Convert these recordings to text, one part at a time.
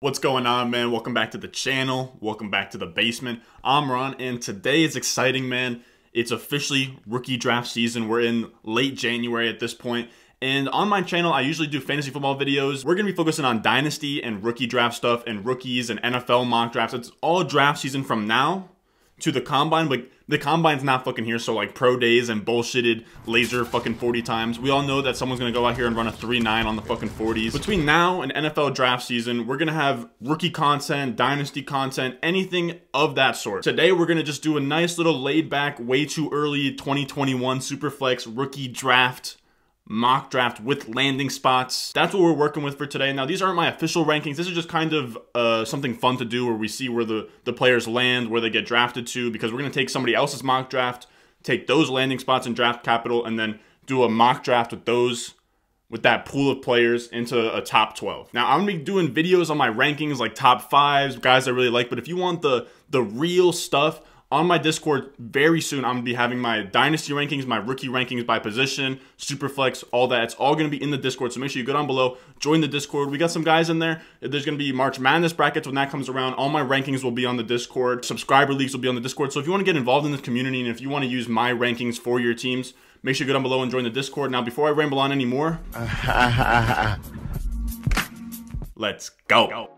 What's going on, man? Welcome back to the channel. Welcome back to the basement. I'm Ron, and today is exciting, man. It's officially rookie draft season. We're in late January at this point, and on my channel, I usually do fantasy football videos. We're to be focusing on dynasty and rookie draft stuff and rookies and NFL mock drafts. It's all draft season from now to the combine, but the combine's not fucking here. So like pro days and bullshitted laser fucking 40 times. We all know that someone's gonna go out here and run a 3-9 on the fucking 40s. Between now and NFL draft season, we're gonna have rookie content, dynasty content, anything of that sort. Today, we're gonna just do a nice little laid back, way too early 2021 Superflex rookie draft mock draft with landing spots. That's what we're working with for today. Now, these aren't my official rankings. This is just kind of uh, something fun to do where we see where the, the players land, where they get drafted to, because we're going to take somebody else's mock draft, take those landing spots in draft capital, and then do a mock draft with those with that pool of players into a top 12. Now, I'm going to be doing videos on my rankings like top fives, guys I really like, but if you want the the real stuff, on my Discord very soon. I'm gonna be having my dynasty rankings, my rookie rankings by position, superflex, all that. It's all gonna be in the Discord. So make sure you go down below, join the Discord. We got some guys in there. There's gonna be March Madness brackets when that comes around. All my rankings will be on the Discord. Subscriber leagues will be on the Discord. So if you want to get involved in this community and if you want to use my rankings for your teams, make sure you go down below and join the Discord. Now, before I ramble on anymore, let's go. go.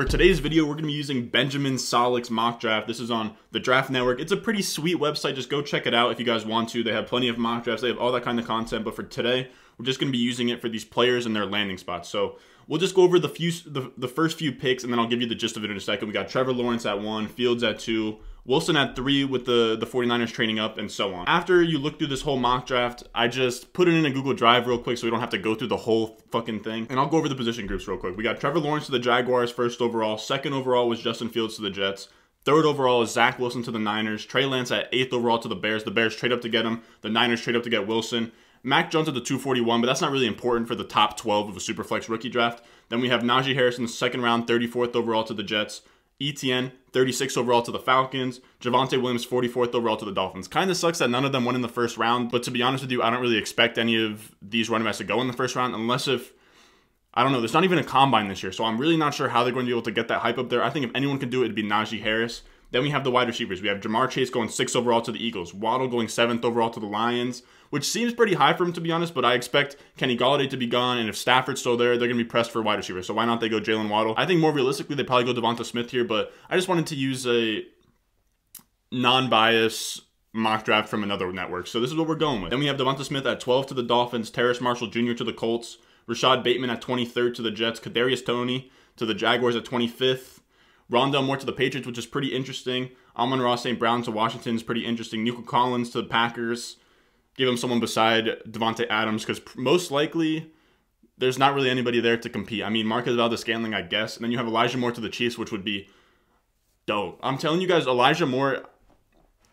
For today's video, we're going to be using Benjamin Solak's mock draft. This is on the Draft Network. It's a pretty sweet website. Just go check it out if you guys want to. They have plenty of mock drafts. They have all that kind of content. But for today, we're just going to be using it for these players and their landing spots. So we'll just go over the few the, the first few picks, and then I'll give you the gist of it in a second. We got Trevor Lawrence at one, Fields at two, Wilson at three with the, the 49ers training up and so on. After you look through this whole mock draft, I just put it in a Google Drive real quick so we don't have to go through the whole fucking thing. And I'll go over the position groups real quick. We got Trevor Lawrence to the Jaguars first overall. Second overall was Justin Fields to the Jets. Third overall is Zach Wilson to the Niners. Trey Lance at eighth overall to the Bears. The Bears trade up to get him. The Niners trade up to get Wilson. Mac Jones at the 241, but that's not really important for the top 12 of a Superflex rookie draft. Then we have Najee Harris in the second round, 34th overall to the Jets. ETN, 36 overall to the Falcons. Javonte Williams, 44th overall to the Dolphins. Kind of sucks that none of them went in the first round, but to be honest with you, I don't really expect any of these running backs to go in the first round unless if, I don't know, there's not even a combine this year, so I'm really not sure how they're going to be able to get that hype up there. I think if anyone can do it, it'd be Najee Harris. Then we have the wide receivers. We have Ja'Marr Chase going sixth overall to the Eagles, Waddle going seventh overall to the Lions, which seems pretty high for him to be honest. But I expect Kenny Golladay to be gone, and if Stafford's still there, they're going to be pressed for wide receiver. So why not they go Jaylen Waddle? I think more realistically they probably go Devonta Smith here, but I just wanted to use a non-bias mock draft from another network. So this is what we're going with. Then we have Devonta Smith at 12 to the Dolphins, Terrace Marshall Jr. to the Colts, Rashod Bateman at 23rd to the Jets, Kadarius Toney to the Jaguars at 25th. Rondale Moore to the Patriots, which is pretty interesting. Amon-Ra St. Brown to Washington is pretty interesting. Nico Collins to the Packers. Give him someone beside Davante Adams because most likely there's not really anybody there to compete. I mean, Marquez Valdes-Scantling, I guess. And then you have Elijah Moore to the Chiefs, which would be dope. I'm telling you guys, Elijah Moore,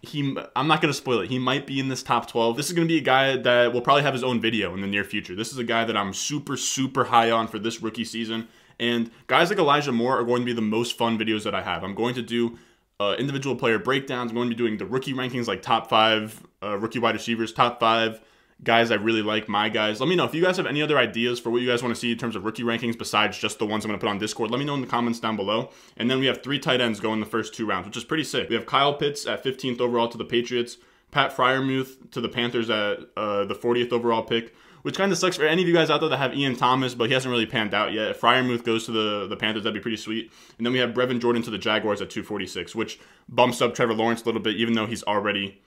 he I'm not to spoil it. He might be in this top 12. This is to be a guy that will probably have his own video in the near future. This is a guy that I'm super, super high on for this rookie season. And guys like Elijah Moore are going to be the most fun videos that I have. I'm going to do uh, individual player breakdowns. I'm going to be doing the rookie rankings, like top five uh, rookie wide receivers, top five guys I really like, my guys. Let me know if you guys have any other ideas for what you guys want to see in terms of rookie rankings besides just the ones I'm going to put on Discord. Let me know in the comments down below. And then we have three tight ends going the first two rounds, which is pretty sick. We have Kyle Pitts at 15th overall to the Patriots, Pat Freiermuth to the Panthers at uh, the 40th overall pick which kind of sucks for any of you guys out there that have Ian Thomas, but he hasn't really panned out yet. If Freiermuth goes to the, the Panthers, that'd be pretty sweet. And then we have Brevin Jordan to the Jaguars at 246, which bumps up Trevor Lawrence a little bit, even though he's already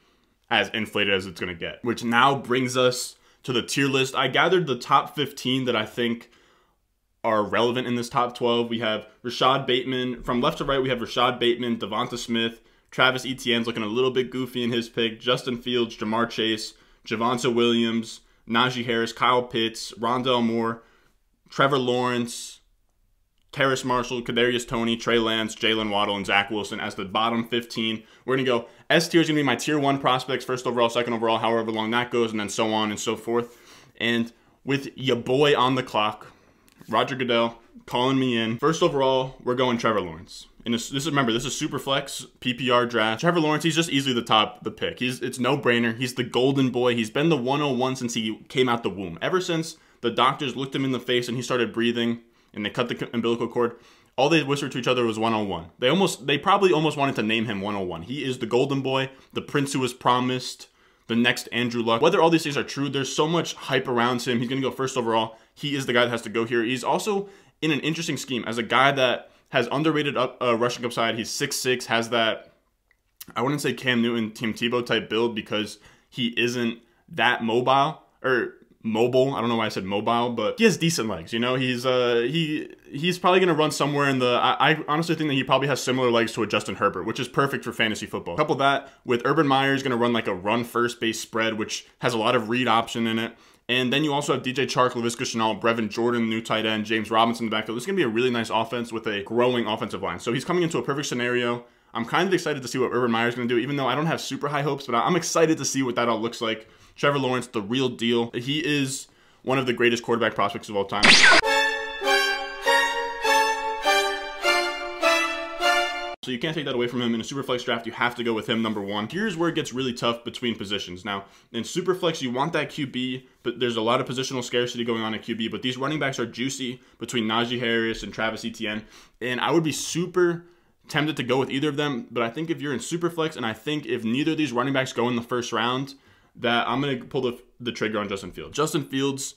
as inflated as it's going to get. Which now brings us to the tier list. I gathered the top 15 that I think are relevant in this top 12. We have Rashod Bateman. From left to right, we have Rashod Bateman, Devonta Smith, Travis Etienne's looking a little bit goofy in his pick, Justin Fields, Ja'Marr Chase, Javonte Williams, Najee Harris, Kyle Pitts, Rondale Moore, Trevor Lawrence, Terrace Marshall, Kadarius Toney, Trey Lance, Jaylen Waddle, and Zach Wilson as the bottom 15. We're going to go S tier is going to be my tier one prospects, first overall, second overall, however long that goes, and then so on and so forth. And with your boy on the clock, Roger Goodell, calling me in. First overall, we're going Trevor Lawrence. And this, this is remember this is super flex PPR draft. Trevor Lawrence, he's just easily the top the pick. He's it's no brainer. He's the golden boy. He's been the 101 since he came out the womb. Ever since the doctors looked him in the face and he started breathing and they cut the umbilical cord, all they whispered to each other was 101. They almost they probably almost wanted to name him 101. He is the golden boy, the prince who was promised, the next Andrew Luck. Whether all these things are true, there's so much hype around him. He's going to go first overall. He is the guy that has to go here. He's also in an interesting scheme as a guy that has underrated up, uh, rushing upside. He's six six, has that, I wouldn't say Cam Newton, Tim Tebow type build because he isn't that mobile or mobile. I don't know why I said mobile, but he has decent legs. You know, he's uh he he's probably gonna run somewhere in the. I, I, honestly think that he probably has similar legs to a Justin Herbert, which is perfect for fantasy football. Couple that with Urban Meyer's gonna run like a run first base spread, which has a lot of read option in it. And then you also have DJ Chark, Laviska Shenault, Brevin Jordan, new tight end, James Robinson in the backfield. This is going to be a really nice offense with a growing offensive line. So he's coming into a perfect scenario. I'm kind of excited to see what Urban Meyer's going to do, even though I don't have super high hopes, but I'm excited to see what that all looks like. Trevor Lawrence, the real deal. He is one of the greatest quarterback prospects of all time. So you can't take that away from him. In a super flex draft, you have to go with him number one. Here's where it gets really tough between positions. Now, in super flex, you want that QB, but there's a lot of positional scarcity going on at QB. But these running backs are juicy between Najee Harris and Travis Etienne. And I would be super tempted to go with either of them. But I think if you're in super flex, and I think if neither of these running backs go in the first round, that I'm going to pull the, the trigger on Justin Fields. Justin Fields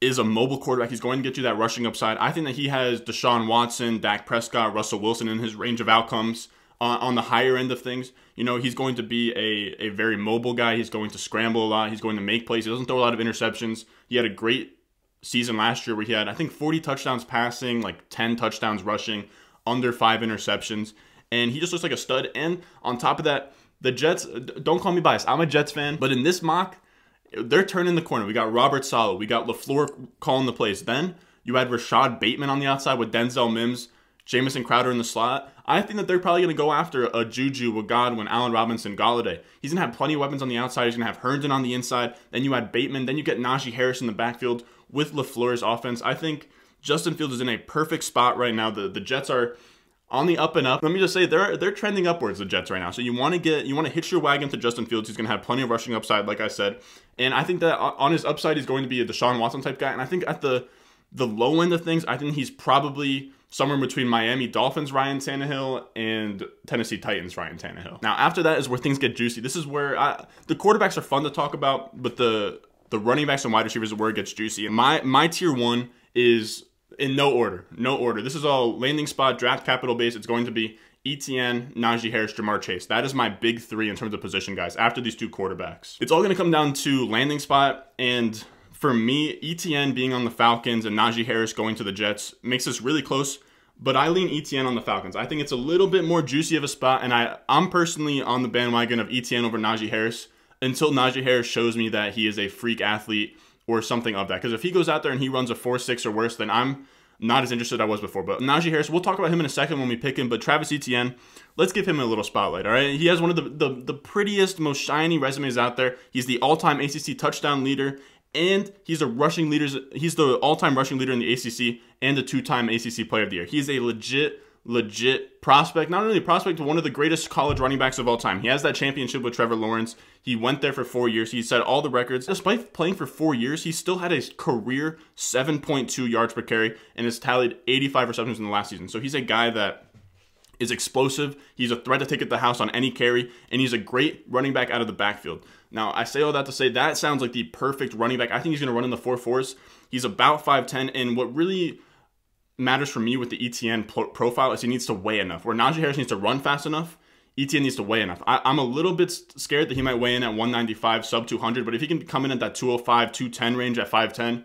is a mobile quarterback. He's going to get you that rushing upside. I think that he has Deshaun Watson, Dak Prescott, Russell Wilson in his range of outcomes uh, on the higher end of things. You know, he's going to be a, a very mobile guy. He's going to scramble a lot. He's going to make plays. He doesn't throw a lot of interceptions. He had a great season last year where he had, I think, 40 touchdowns passing, like 10 touchdowns rushing, under five interceptions. And he just looks like a stud. And on top of that, the Jets, don't call me biased. I'm a Jets fan, but in this mock, they're turning the corner. We got Robert Saleh. We got LaFleur calling the plays. Then you had Rashod Bateman on the outside with Denzel Mims, Jamison Crowder in the slot. I think that they're probably going to go after a Juju, a Godwin, Allen Robinson, Golladay. He's going to have plenty of weapons on the outside. He's going to have Herndon on the inside. Then you had Bateman. Then you get Najee Harris in the backfield with LaFleur's offense. I think Justin Fields is in a perfect spot right now. The, the Jets are on the up and up. Let me just say they're they're trending upwards the Jets right now. So you want to get you want to hitch your wagon to Justin Fields. He's going to have plenty of rushing upside, like I said, and I think that on his upside he's going to be a Deshaun Watson type guy. And I think at the the low end of things, I think he's probably somewhere between Miami Dolphins Ryan Tannehill and Tennessee Titans Ryan Tannehill. Now after that is where things get juicy. This is where I, the quarterbacks are fun to talk about, but the the running backs and wide receivers is where it gets juicy. And my my tier one is in no order. No order. This is all landing spot, draft capital base. It's going to be ETN, Najee Harris, Ja'Marr Chase. That is my big three in terms of position, guys, after these two quarterbacks. It's all going to come down to landing spot. And for me, ETN being on the Falcons and Najee Harris going to the Jets makes this really close. But I lean ETN on the Falcons. I think it's a little bit more juicy of a spot. And I, I'm personally on the bandwagon of ETN over Najee Harris until Najee Harris shows me that he is a freak athlete or something of that. Because if he goes out there and he runs a 4-6 or worse, then I'm not as interested I was before. But Najee Harris, we'll talk about him in a second when we pick him. But Travis Etienne, let's give him a little spotlight, all right? He has one of the, the, the prettiest, most shiny resumes out there. He's the all-time ACC touchdown leader, and he's a rushing leader. He's the all-time rushing leader in the ACC and the two-time ACC Player of the Year. He's a legit legit prospect, not only prospect, but one of the greatest college running backs of all time. He has that championship with Trevor Lawrence. He went there for four years. He set all the records. Despite playing for four years, he still had a career 7.2 yards per carry and has tallied 85 receptions in the last season. So he's a guy that is explosive. He's a threat to take at the house on any carry, and he's a great running back out of the backfield. Now, I say all that to say that sounds like the perfect running back. I think he's going to run in the 4 4s. He's about 5'10, and what really matters for me with the Etienne profile is he needs to weigh enough. Where Najee Harris needs to run fast enough, ETN needs to weigh enough. I, am a little bit scared that he might weigh in at 195, sub 200, but if he can come in at that 205, 210 range at 5'10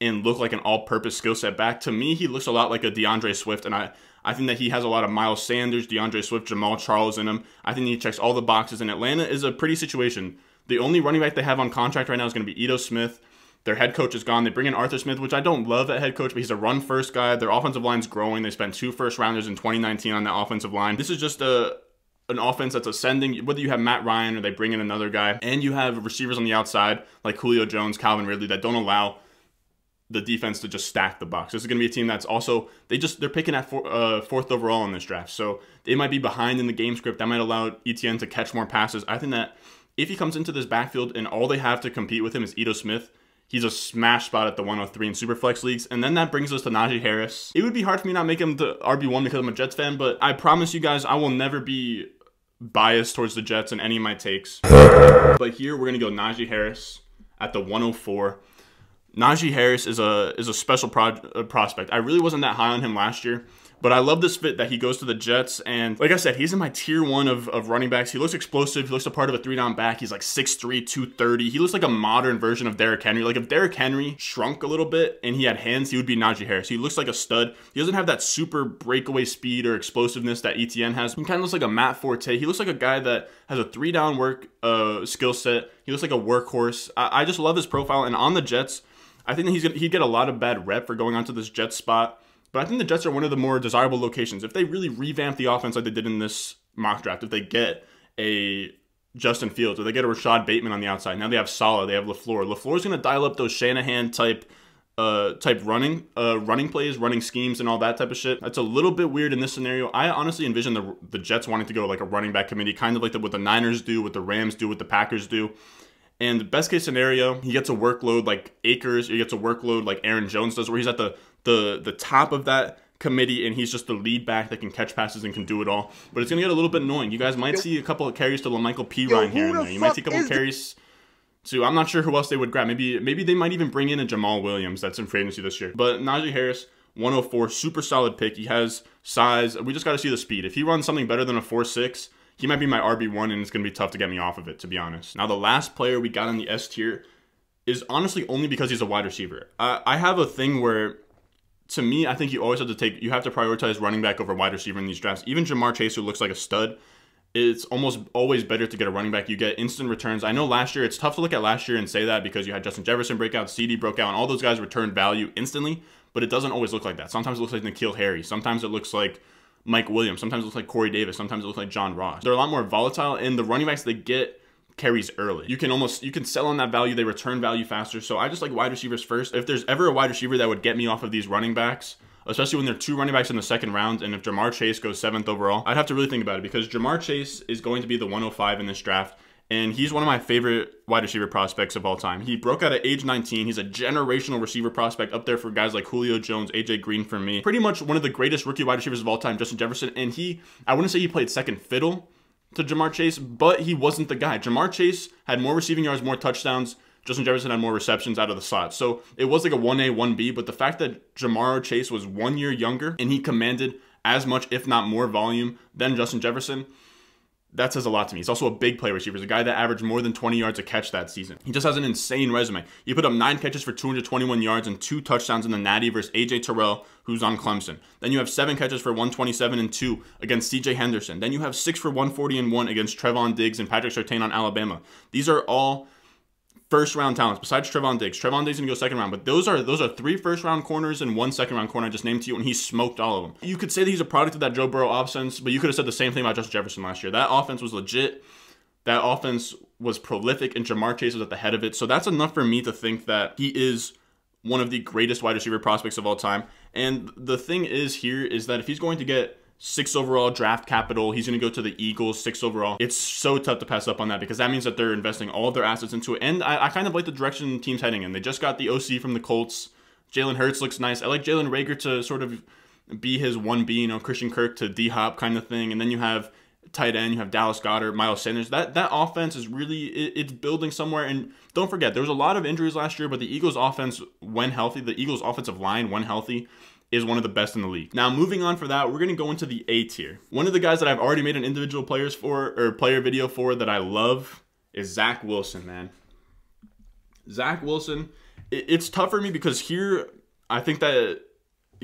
and look like an all purpose skill set back, to me, he looks a lot like a D'Andre Swift. And I, I think that he has a lot of Miles Sanders, D'Andre Swift, Jamaal Charles in him. I think he checks all the boxes, and Atlanta is a pretty situation. The only running back they have on contract right now is going to be Ito Smith. Their head coach is gone. They bring in Arthur Smith, which I don't love at head coach, but he's a run first guy. Their offensive line's growing. They spent two first rounders in 2019 on the offensive line. This is just a an offense that's ascending. Whether you have Matt Ryan or they bring in another guy, and you have receivers on the outside like Julio Jones, Calvin Ridley that don't allow the defense to just stack the box. This is going to be a team that's also they just they're picking at four, uh, fourth overall in this draft, so they might be behind in the game script. That might allow Etienne to catch more passes. I think that if he comes into this backfield and all they have to compete with him is Ito Smith, he's a smash spot at the 103 in Superflex leagues. And then that brings us to Najee Harris. It would be hard for me not to make him the RB1 because I'm a Jets fan, but I promise you guys I will never be biased towards the Jets in any of my takes. but here we're gonna go Najee Harris at the 104. Najee Harris is a is a special pro- uh, prospect. I really wasn't that high on him last year, but I love this fit that he goes to the Jets. And like I said, he's in my tier one of, of running backs. He looks explosive. He looks a part of a three down back. He's like 6'3, 230. He looks like a modern version of Derrick Henry. Like if Derrick Henry shrunk a little bit and he had hands, he would be Najee Harris. He looks like a stud. He doesn't have that super breakaway speed or explosiveness that ETN has. He kind of looks like a Matt Forte. He looks like a guy that has a three down work uh, skill set. He looks like a workhorse. I, I just love his profile. And on the Jets, I think that he's gonna, he'd get a lot of bad rep for going onto this Jets spot. But I think the Jets are one of the more desirable locations. If they really revamp the offense like they did in this mock draft, if they get a Justin Fields or they get a Rashod Bateman on the outside, now they have Saleh, they have LaFleur. LaFleur's going to dial up those Shanahan type uh, type running uh, running plays, running schemes, and all that type of shit. That's a little bit weird in this scenario. I honestly envision the the Jets wanting to go like a running back committee, kind of like the, what the Niners do, what the Rams do, what the Packers do. And best case scenario, he gets a workload like Akers, he gets a workload like Aaron Jones does, where he's at the the the top of that committee and he's just the lead back that can catch passes and can do it all. But it's gonna get a little bit annoying. You guys might see a couple of carries to La'Mical Perine here and there. You might see a couple of carries to I'm not sure who else they would grab. Maybe maybe they might even bring in a Jamaal Williams that's in free agency this year. But Najee Harris, 104, super solid pick. He has size. We just got to see the speed. If he runs something better than a 4.6, he might be my RB1 and it's going to be tough to get me off of it, to be honest. Now, the last player we got on the S tier is honestly only because he's a wide receiver. I, I have a thing where, to me, I think you always have to take, you have to prioritize running back over wide receiver in these drafts. Even Ja'Marr Chase, who looks like a stud, it's almost always better to get a running back. You get instant returns. I know last year, it's tough to look at last year and say that because you had Justin Jefferson break out, CD broke out, and all those guys returned value instantly, but it doesn't always look like that. Sometimes it looks like N'Keal Harry. Sometimes it looks like Mike Williams. Sometimes it looks like Corey Davis. Sometimes it looks like John Ross. They're a lot more volatile, and the running backs they get carries early. You can almost you can sell on that value. They return value faster. So I just like wide receivers first. If there's ever a wide receiver that would get me off of these running backs, especially when there are two running backs in the second round, and if Ja'Marr Chase goes seventh overall, I'd have to really think about it because Ja'Marr Chase is going to be the 105 in this draft and he's one of my favorite wide receiver prospects of all time. He broke out at age 19. He's a generational receiver prospect up there for guys like Julio Jones, AJ Green for me. Pretty much one of the greatest rookie wide receivers of all time, Justin Jefferson. And he, I wouldn't say he played second fiddle to Ja'Marr Chase, but he wasn't the guy. Ja'Marr Chase had more receiving yards, more touchdowns. Justin Jefferson had more receptions out of the slot. So it was like a 1A, 1B, but the fact that Ja'Marr Chase was one year younger and he commanded as much, if not more volume than Justin Jefferson, that says a lot to me. He's also a big play receiver. He's a guy that averaged more than 20 yards a catch that season. He just has an insane resume. He put up nine catches for 221 yards and two touchdowns in the Natty versus AJ Terrell, who's on Clemson. Then you have seven catches for 127 and two against CJ Henderson. Then you have six for 140 and one against Trevon Diggs and Patrick Surtain on Alabama. These are all first round talents besides Trevon Diggs. Trevon Diggs gonna go second round, but those are those are three first round corners and one second round corner I just named to you, and he smoked all of them. You could say that he's a product of that Joe Burrow offense, but you could have said the same thing about Justin Jefferson last year. That offense was legit. That offense was prolific, and Ja'Marr Chase was at the head of it. So that's enough for me to think that he is one of the greatest wide receiver prospects of all time. And the thing is here is that if he's going to get six overall draft capital. He's going to go to the Eagles, six overall. It's so tough to pass up on that because that means that they're investing all of their assets into it. And I, I kind of like the direction the team's heading in. They just got the OC from the Colts. Jalen Hurts looks nice. I like Jalen Reagor to sort of be his 1B, you know, Christian Kirk to D Hop kind of thing. And then you have tight end, you have Dallas Goedert, Miles Sanders. That that offense is really it, it's building somewhere. And don't forget, there was a lot of injuries last year, but the Eagles offense, when healthy, the Eagles offensive line, when healthy, is one of the best in the league. Now, moving on for that, we're to go into the A tier. One of the guys that I've already made an individual players for or player video for that I love is Zach Wilson, man. Zach Wilson, it's tough for me because here I think that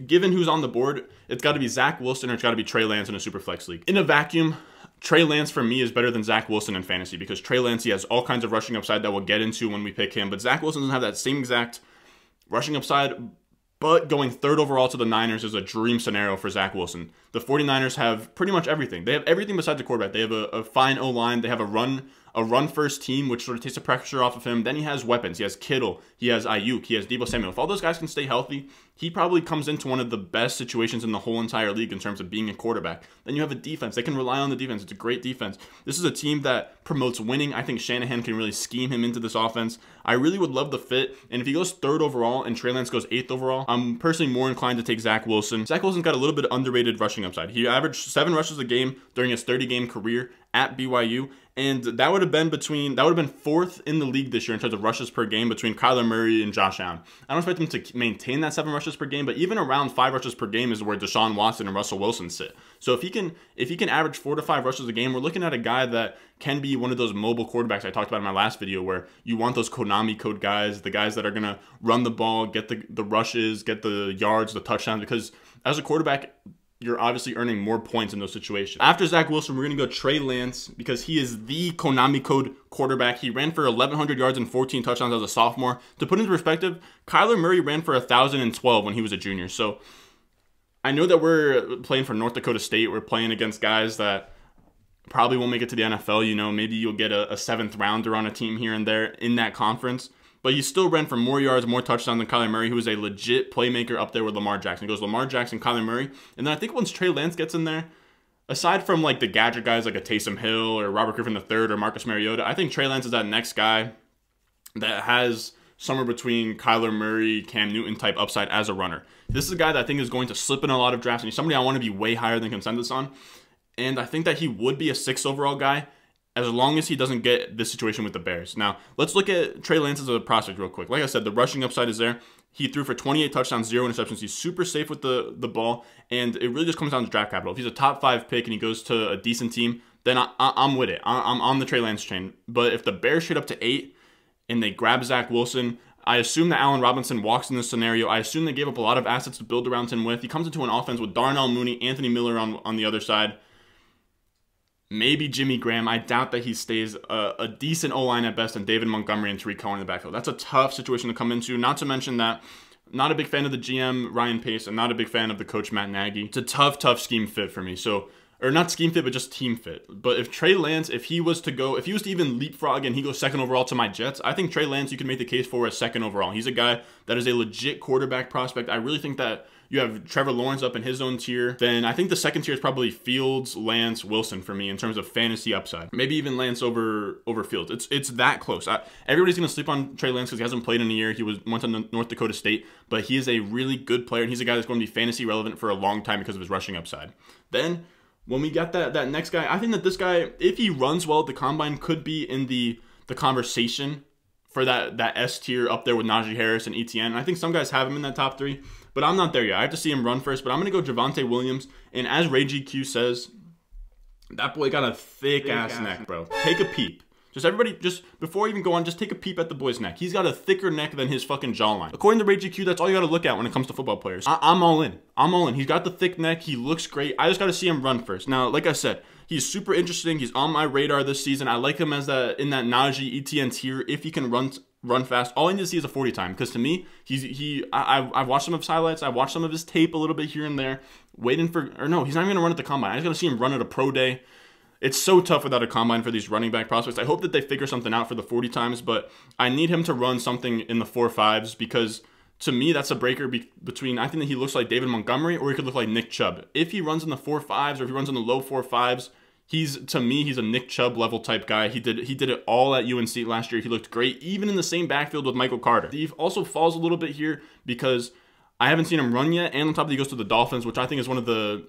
given who's on the board, it's got to be Zach Wilson or it's got to be Trey Lance in a super flex league. In a vacuum, Trey Lance for me is better than Zach Wilson in fantasy because Trey Lance he has all kinds of rushing upside that we'll get into when we pick him, but Zach Wilson doesn't have that same exact rushing upside, but going third overall to the Niners is a dream scenario for Zach Wilson. The 49ers have pretty much everything. They have everything besides the quarterback. They have a, a fine O line. They have a run a run first team, which sort of takes the pressure off of him. Then he has weapons. He has Kittle. He has Aiyuk. He has Deebo Samuel. If all those guys can stay healthy, he probably comes into one of the best situations in the whole entire league in terms of being a quarterback. Then you have a defense. They can rely on the defense. It's a great defense. This is a team that promotes winning. I think Shanahan can really scheme him into this offense. I really would love the fit. And if he goes third overall and Trey Lance goes eighth overall, I'm personally more inclined to take Zach Wilson. Zach Wilson's got a little bit underrated rushing upside. He averaged seven rushes a game during his 30 game career at BYU. And that would have been between that would have been fourth in the league this year in terms of rushes per game between Kyler Murray and Josh Allen. I don't expect him to maintain that seven rushes per game, but even around five rushes per game is where Deshaun Watson and Russell Wilson sit. So if he can if he can average four to five rushes a game, we're looking at a guy that can be one of those mobile quarterbacks I talked about in my last video where you want those Konami code guys, the guys that are gonna run the ball, get the, the rushes, get the yards, the touchdowns, because as a quarterback, you're obviously earning more points in those situations. After Zach Wilson, we're going to go Trey Lance because he is the Konami code quarterback. He ran for 1,100 yards and 14 touchdowns as a sophomore. To put into perspective, Kyler Murray ran for 1,012 when he was a junior. So I know that we're playing for North Dakota State. We're playing against guys that probably won't make it to the NFL. You know, maybe you'll get a, a seventh rounder on a team here and there in that conference but he still ran for more yards, more touchdowns than Kyler Murray, who is a legit playmaker up there with Lamar Jackson. It goes Lamar Jackson, Kyler Murray, and then I think once Trey Lance gets in there, aside from like the gadget guys like a Taysom Hill or Robert Griffin III or Marcus Mariota, I think Trey Lance is that next guy that has somewhere between Kyler Murray, Cam Newton type upside as a runner. This is a guy that I think is going to slip in a lot of drafts, and he's somebody I want to be way higher than consensus on. And I think that he would be a six overall guy as long as he doesn't get this situation with the Bears. Now, let's look at Trey Lance as a prospect real quick. Like I said, the rushing upside is there. He threw for 28 touchdowns, zero interceptions. He's super safe with the, the ball, and it really just comes down to draft capital. If he's a top five pick and he goes to a decent team, then I, am with it. I, am on the Trey Lance train. But if the Bears trade up to eight and they grab Zach Wilson, I assume that Allen Robinson walks in this scenario. I assume they gave up a lot of assets to build around him with. He comes into an offense with Darnell Mooney, Anthony Miller on, on the other side maybe Jimmy Graham. I doubt that he stays a, a decent O line at best, and David Montgomery and Tarik Cohen in the backfield. That's a tough situation to come into. Not to mention that. Not a big fan of the GM Ryan Pace, and not a big fan of the coach Matt Nagy. It's a tough, tough scheme fit for me. So or not scheme fit, but just team fit. But if Trey Lance, if he was to go, if he was to even leapfrog and he goes second overall to my Jets, I think Trey Lance you can make the case for a second overall. He's a guy that is a legit quarterback prospect. I really think that you have Trevor Lawrence up in his own tier. Then I think the second tier is probably Fields, Lance, Wilson for me in terms of fantasy upside. Maybe even Lance over over Fields. It's it's that close. I, everybody's gonna sleep on Trey Lance because he hasn't played in a year. He was went to North Dakota State, but he is a really good player and he's a guy that's going to be fantasy relevant for a long time because of his rushing upside. Then when we get that that next guy, I think that this guy, if he runs well at the combine, could be in the the conversation for that that S tier up there with Najee Harris and ETN. I think some guys have him in that top three, but I'm not there yet. I have to see him run first. But I'm gonna go Javonte Williams. And as Ray GQ says, that boy got a thick, thick ass, ass neck, bro. Take a peep. Just everybody, just before I even go on, just take a peep at the boy's neck. He's got a thicker neck than his fucking jawline. According to Ray GQ, that's all you got to look at when it comes to football players. I- am all in. I'm all in. He's got the thick neck. He looks great. I just got to see him run first. Now, like I said, he's super interesting. He's on my radar this season. I like him as that in that Najee ETN tier if he can run run fast. All I need to see is a 40 time because to me, he's he. I, I've watched some of his highlights. I watched some of his tape a little bit here and there, waiting for or no, he's not even gonna run at the combine. I just gotta see him run at a pro day it's so tough without a combine for these running back prospects. I hope that they figure something out for the 40 times, but I need him to run something in the four fives because to me that's a breaker be- between I think that he looks like David Montgomery or he could look like Nick Chubb. If he runs in the four fives or if he runs in the low four fives, he's to me he's a Nick Chubb level type guy. He did he did it all at UNC last year. He looked great even in the same backfield with Michael Carter. He also falls a little bit here because I haven't seen him run yet, and on top of that, he goes to the Dolphins, which I think is one of the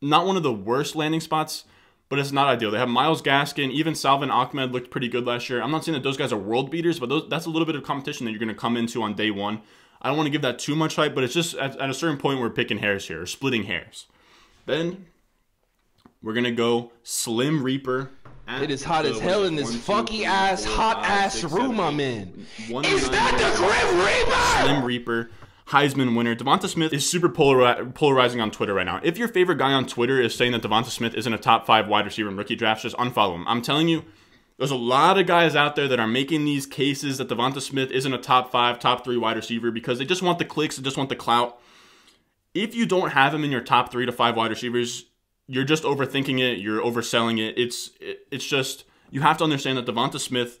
not one of the worst landing spots but it's not ideal. They have Myles Gaskin, even Salvon Ahmed looked pretty good last year. I'm not saying that those guys are world beaters, but those, that's a little bit of competition that you're going to come into on day one. I don't want to give that too much hype, but it's just at, at a certain point we're picking hairs here, or splitting hairs. Then we're going to go Slim Reaper. It is hot as hell in this funky ass, hot ass room I'm in. Is that the Grim Reaper? Slim Reaper. Heisman winner. Devonta Smith is super polari- polarizing on Twitter right now. If your favorite guy on Twitter is saying that Devonta Smith isn't a top five wide receiver in rookie drafts, just unfollow him. I'm telling you, there's a lot of guys out there that are making these cases that Devonta Smith isn't a top five, top three wide receiver because they just want the clicks, they just want the clout. If you don't have him in your top three to five wide receivers, you're just overthinking it. You're overselling it. It's it's just you have to understand that Devonta Smith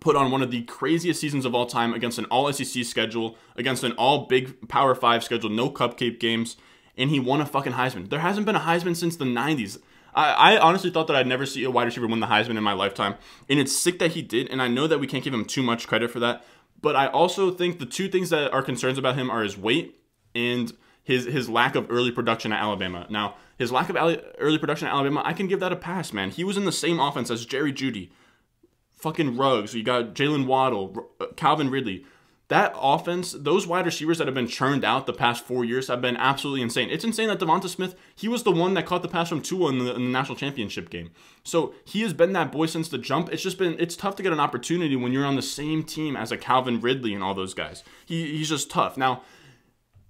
put on one of the craziest seasons of all time against an all SEC schedule, against an all big Power 5 schedule, no cupcake games, and he won a fucking Heisman. There hasn't been a Heisman since the 90s. I, I honestly thought that I'd never see a wide receiver win the Heisman in my lifetime, and it's sick that he did, and I know that we can't give him too much credit for that, but I also think the two things that are concerns about him are his weight and his his lack of early production at Alabama. Now, his lack of early production at Alabama, I can give that a pass, man. He was in the same offense as Jerry Jeudy, fucking Ruggs. You got Jaylen Waddle, uh, Calvin Ridley. That offense, those wide receivers that have been churned out the past four years have been absolutely insane. It's insane that Devonta Smith, he was the one that caught the pass from Tua in the, in the national championship game. So he has been that boy since the jump. It's just been, it's tough to get an opportunity when you're on the same team as a Calvin Ridley and all those guys. He, he's just tough. Now,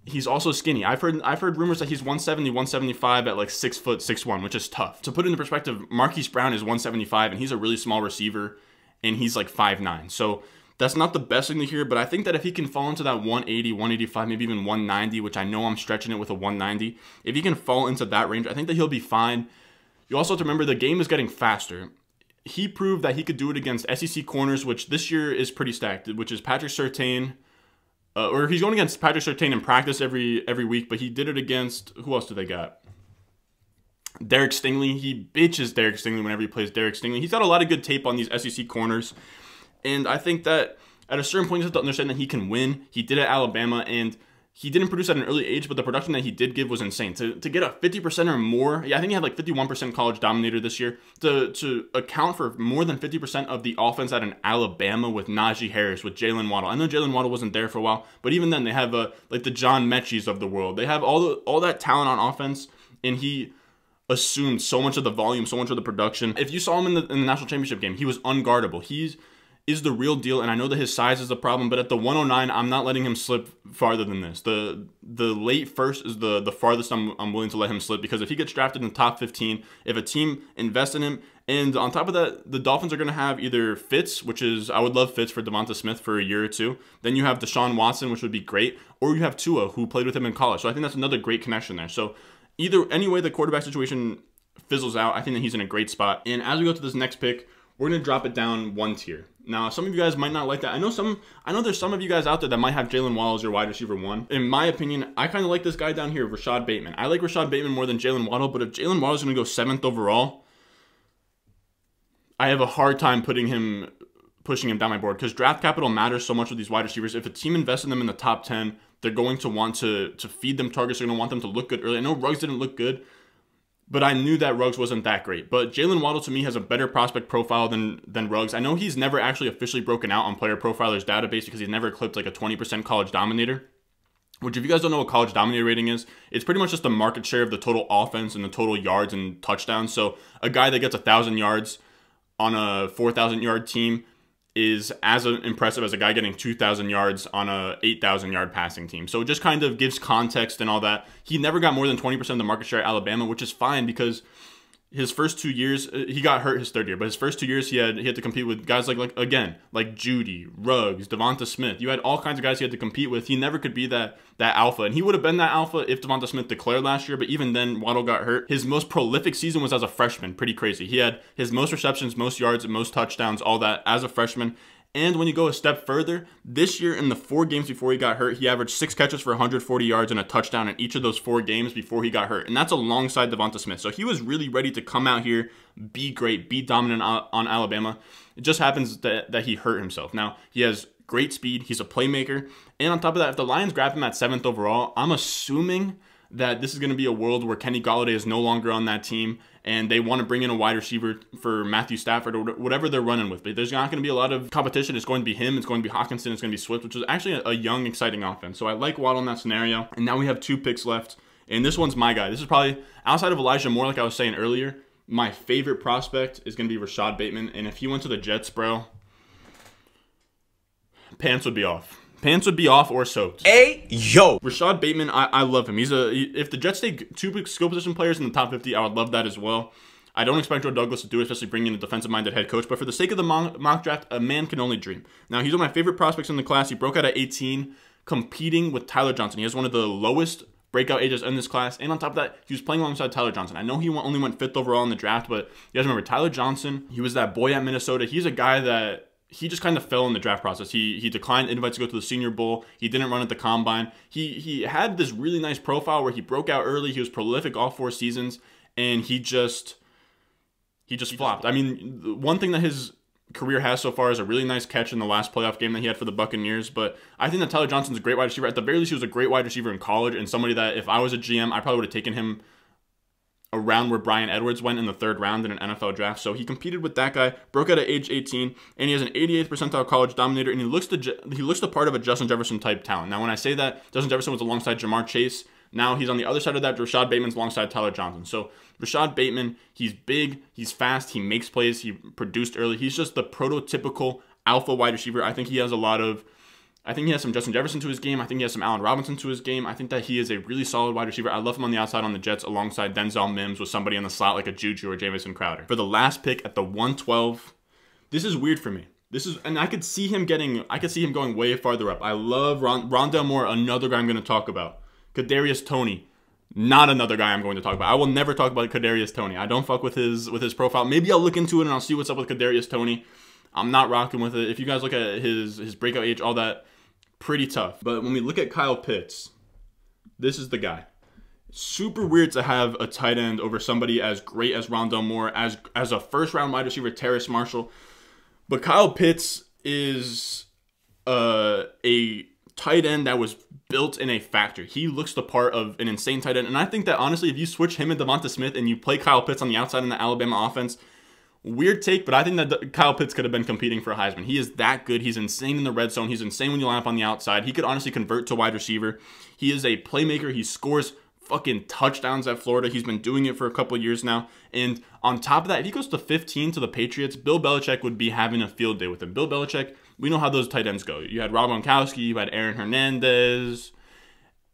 he's also skinny. I've heard I've heard rumors that he's 170, 175 at like six foot six one, which is tough. To put it into perspective, Marquise Brown is 175 and he's a really small receiver and he's like five nine. So that's not the best thing to hear, but I think that if he can fall into that 180, 185, maybe even 190, which I know I'm stretching it with a 190, if he can fall into that range, I think that he'll be fine. You also have to remember the game is getting faster. He proved that he could do it against SEC corners, which this year is pretty stacked, which is Patrick Surtain, uh, or he's going against Patrick Surtain in practice every every week, but he did it against who else do they got? Derek Stingley. He bitches Derek Stingley whenever he plays Derek Stingley. He's got a lot of good tape on these SEC corners, and I think that at a certain point you have to understand that he can win. He did at Alabama, and he didn't produce at an early age, but the production that he did give was insane. To, to get a 50% or more, yeah, I think he had like 51% college dominator this year. To, to account for more than 50% of the offense at an Alabama with Najee Harris, with Jaylen Waddle. I know Jaylen Waddle wasn't there for a while, but even then they have uh, like the John Metchie's of the world. They have all the, all that talent on offense, and he assumed so much of the volume, so much of the production. If you saw him in the, in the national championship game, he was unguardable. He's is the real deal, and I know that his size is a problem, but at the 109, I'm not letting him slip farther than this. The the late first is the the farthest I'm, I'm willing to let him slip because if he gets drafted in the top 15, if a team invests in him, and on top of that, the Dolphins are going to have either Fitz, which is I would love Fitz for Devonta Smith for a year or two. Then you have Deshaun Watson, which would be great, or you have Tua, who played with him in college. So I think that's another great connection there. So either anyway, the quarterback situation fizzles out. I think that he's in a great spot. And as we go to this next pick, we're gonna drop it down one tier. Now, some of you guys might not like that. I know some. I know there's some of you guys out there that might have Jaylen Waddle as your wide receiver one. In my opinion, I kind of like this guy down here, Rashod Bateman. I like Rashod Bateman more than Jaylen Waddle, but if Jaylen Waddle is gonna go seventh overall, I have a hard time putting him pushing him down my board because draft capital matters so much with these wide receivers. If a team invests in them in the top ten, they're going to want to to feed them targets. They're going to want them to look good early. I know Ruggs didn't look good, but I knew that Ruggs wasn't that great. But Jaylen Waddle to me has a better prospect profile than than Ruggs. I know he's never actually officially broken out on Player Profiler's database because he's never clipped like a 20% college dominator. Which, if you guys don't know what college dominator rating is, it's pretty much just the market share of the total offense and the total yards and touchdowns. So a guy that gets a thousand yards on a 4,000 yard team is as impressive as a guy getting 2,000 yards on a 8,000 yard passing team. So it just kind of gives context and all that. He never got more than 20% of the market share at Alabama, which is fine because his first two years uh, he got hurt his third year, but his first two years he had he had to compete with guys like like again like Jeudy, Ruggs, Devonta Smith. You had all kinds of guys he had to compete with. He never could be that that alpha, and he would have been that alpha if Devonta Smith declared last year. But even then, Waddle got hurt. His most prolific season was as a freshman. Pretty crazy. He had his most receptions, most yards, and most touchdowns, all that as a freshman. And when you go a step further, this year in the four games before he got hurt, he averaged six catches for 140 yards and a touchdown in each of those four games before he got hurt. And that's alongside Devonta Smith. So he was really ready to come out here, be great, be dominant on Alabama. It just happens that, that he hurt himself. Now, he has great speed, he's a playmaker. And on top of that, if the Lions grab him at seventh overall, I'm assuming that this is going to be a world where Kenny Golladay is no longer on that team and they want to bring in a wide receiver for Matthew Stafford or whatever they're running with. But there's not going to be a lot of competition. It's going to be him. It's going to be Hockenson. It's going to be Swift, which is actually a, young, exciting offense. So I like Waddle in that scenario. And now we have two picks left. And this one's my guy. This is probably outside of Elijah Moore, like I was saying earlier. My favorite prospect is going to be Rashod Bateman. And if he went to the Jets, bro, pants would be off. Pants would be off or soaked. Hey, yo. Rashod Bateman, I, I love him. He's a if the Jets take two skill position players in the top 50, I would love that as well. I don't expect Joe Douglas to do it, especially bringing in a defensive minded head coach. But for the sake of the mock draft, a man can only dream. Now, he's one of my favorite prospects in the class. He broke out at 18, competing with Tyler Johnson. He has one of the lowest breakout ages in this class. And on top of that, he was playing alongside Tyler Johnson. I know he only went fifth overall in the draft, but you guys remember Tyler Johnson? He was that boy at Minnesota. He's a guy that he just kind of fell in the draft process. He he declined invites to go to the Senior Bowl. He didn't run at the combine. He he had this really nice profile where he broke out early. He was prolific all four seasons, and he just he just flopped. I mean, one thing that his career has so far is a really nice catch in the last playoff game that he had for the Buccaneers. But I think that Tyler Johnson's a great wide receiver. At the very least, he was a great wide receiver in college, and somebody that if I was a GM, I probably would have taken him around where Bryan Edwards went in the third round in an NFL draft. So he competed with that guy, broke out at age 18, and he has an 88th percentile college dominator, and he looks the he looks the part of a Justin Jefferson type talent. Now, when I say that, Justin Jefferson was alongside Ja'Marr Chase. Now he's on the other side of that. Rashod Bateman's alongside Tyler Johnson. So Rashod Bateman, he's big, he's fast, he makes plays, he produced early. He's just the prototypical alpha wide receiver. I think he has a lot of I think he has some Justin Jefferson to his game. I think he has some Allen Robinson to his game. I think that he is a really solid wide receiver. I love him on the outside on the Jets alongside Denzel Mims with somebody in the slot like a Juju or Jamison Crowder. For the last pick at the 112, this is weird for me. This is, and I could see him getting, I could see him going way farther up. I love Ron, Rondale Moore, another guy I'm going to talk about. Kadarius Toney, not another guy I'm going to talk about. I will never talk about Kadarius Toney. I don't fuck with his with his profile. Maybe I'll look into it and I'll see what's up with Kadarius Toney. I'm not rocking with it. If you guys look at his his breakout age, all that pretty tough. But when we look at Kyle Pitts, this is the guy. Super weird to have a tight end over somebody as great as Rondale Moore, as as a first round wide receiver, Terrace Marshall. But Kyle Pitts is uh, a tight end that was built in a factory. He looks the part of an insane tight end. And I think that honestly, if you switch him and Devonta Smith and you play Kyle Pitts on the outside in the Alabama offense, Weird take, but I think that Kyle Pitts could have been competing for Heisman. He is that good. He's insane in the red zone. He's insane when you line up on the outside. He could honestly convert to wide receiver. He is a playmaker. He scores fucking touchdowns at Florida. He's been doing it for a couple years now. And on top of that, if he goes to 15 to the Patriots, Bill Belichick would be having a field day with him. Bill Belichick, we know how those tight ends go. You had Rob Gronkowski, you had Aaron Hernandez,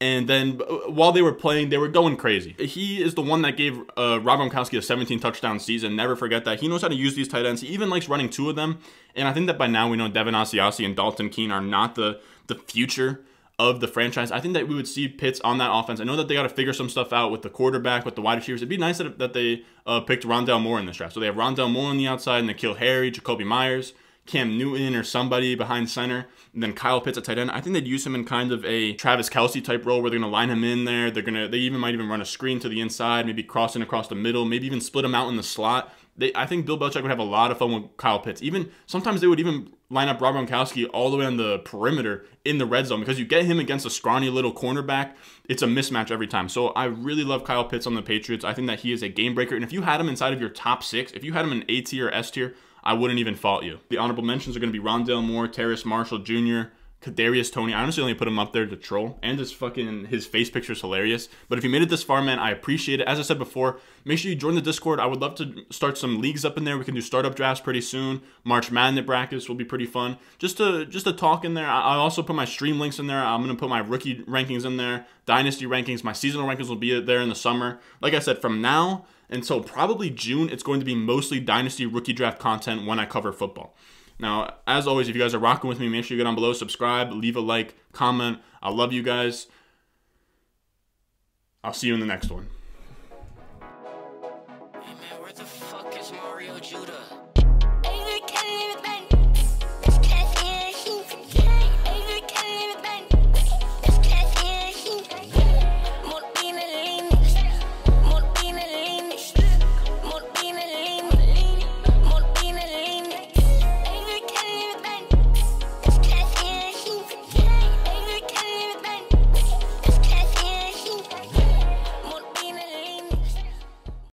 and then uh, while they were playing, they were going crazy. He is the one that gave uh, Rob Gronkowski a 17 touchdown season. Never forget that. He knows how to use these tight ends. He even likes running two of them. And I think that by now we know Devin Asiasi and Dalton Keene are not the the future of the franchise. I think that we would see Pitts on that offense. I know that they got to figure some stuff out with the quarterback, with the wide receivers. It'd be nice that, that they uh, picked Rondale Moore in this draft. So they have Rondale Moore on the outside, and N'Keal Harry, Jakobi Meyers. Cam Newton or somebody behind center, and then Kyle Pitts at tight end. I think they'd use him in kind of a Travis Kelce type role where they're to line him in there. They're to, they even might even run a screen to the inside, maybe crossing across the middle, maybe even split him out in the slot. They, I think Bill Belichick would have a lot of fun with Kyle Pitts. Even sometimes they would even line up Rob Gronkowski all the way on the perimeter in the red zone because you get him against a scrawny little cornerback. It's a mismatch every time. So I really love Kyle Pitts on the Patriots. I think that he is a game breaker. And if you had him inside of your top six, if you had him in A tier or S tier, I wouldn't even fault you. The honorable mentions are going to be Rondale Moore, Terrace Marshall Jr., Kadarius Toney. I honestly only put him up there to troll, and his fucking his face picture is hilarious. But if you made it this far, man, I appreciate it. As I said before, make sure you join the Discord. I would love to start some leagues up in there. We can do startup drafts pretty soon. March Madness brackets will be pretty fun. Just to just to talk in there. I also put my stream links in there. I'm gonna put my rookie rankings in there, dynasty rankings, my seasonal rankings will be there in the summer. Like I said, from now until probably June, it's going to be mostly dynasty rookie draft content when I cover football. Now, as always, if you guys are rocking with me, make sure you get on below, subscribe, leave a like, comment. I love you guys. I'll see you in the next one.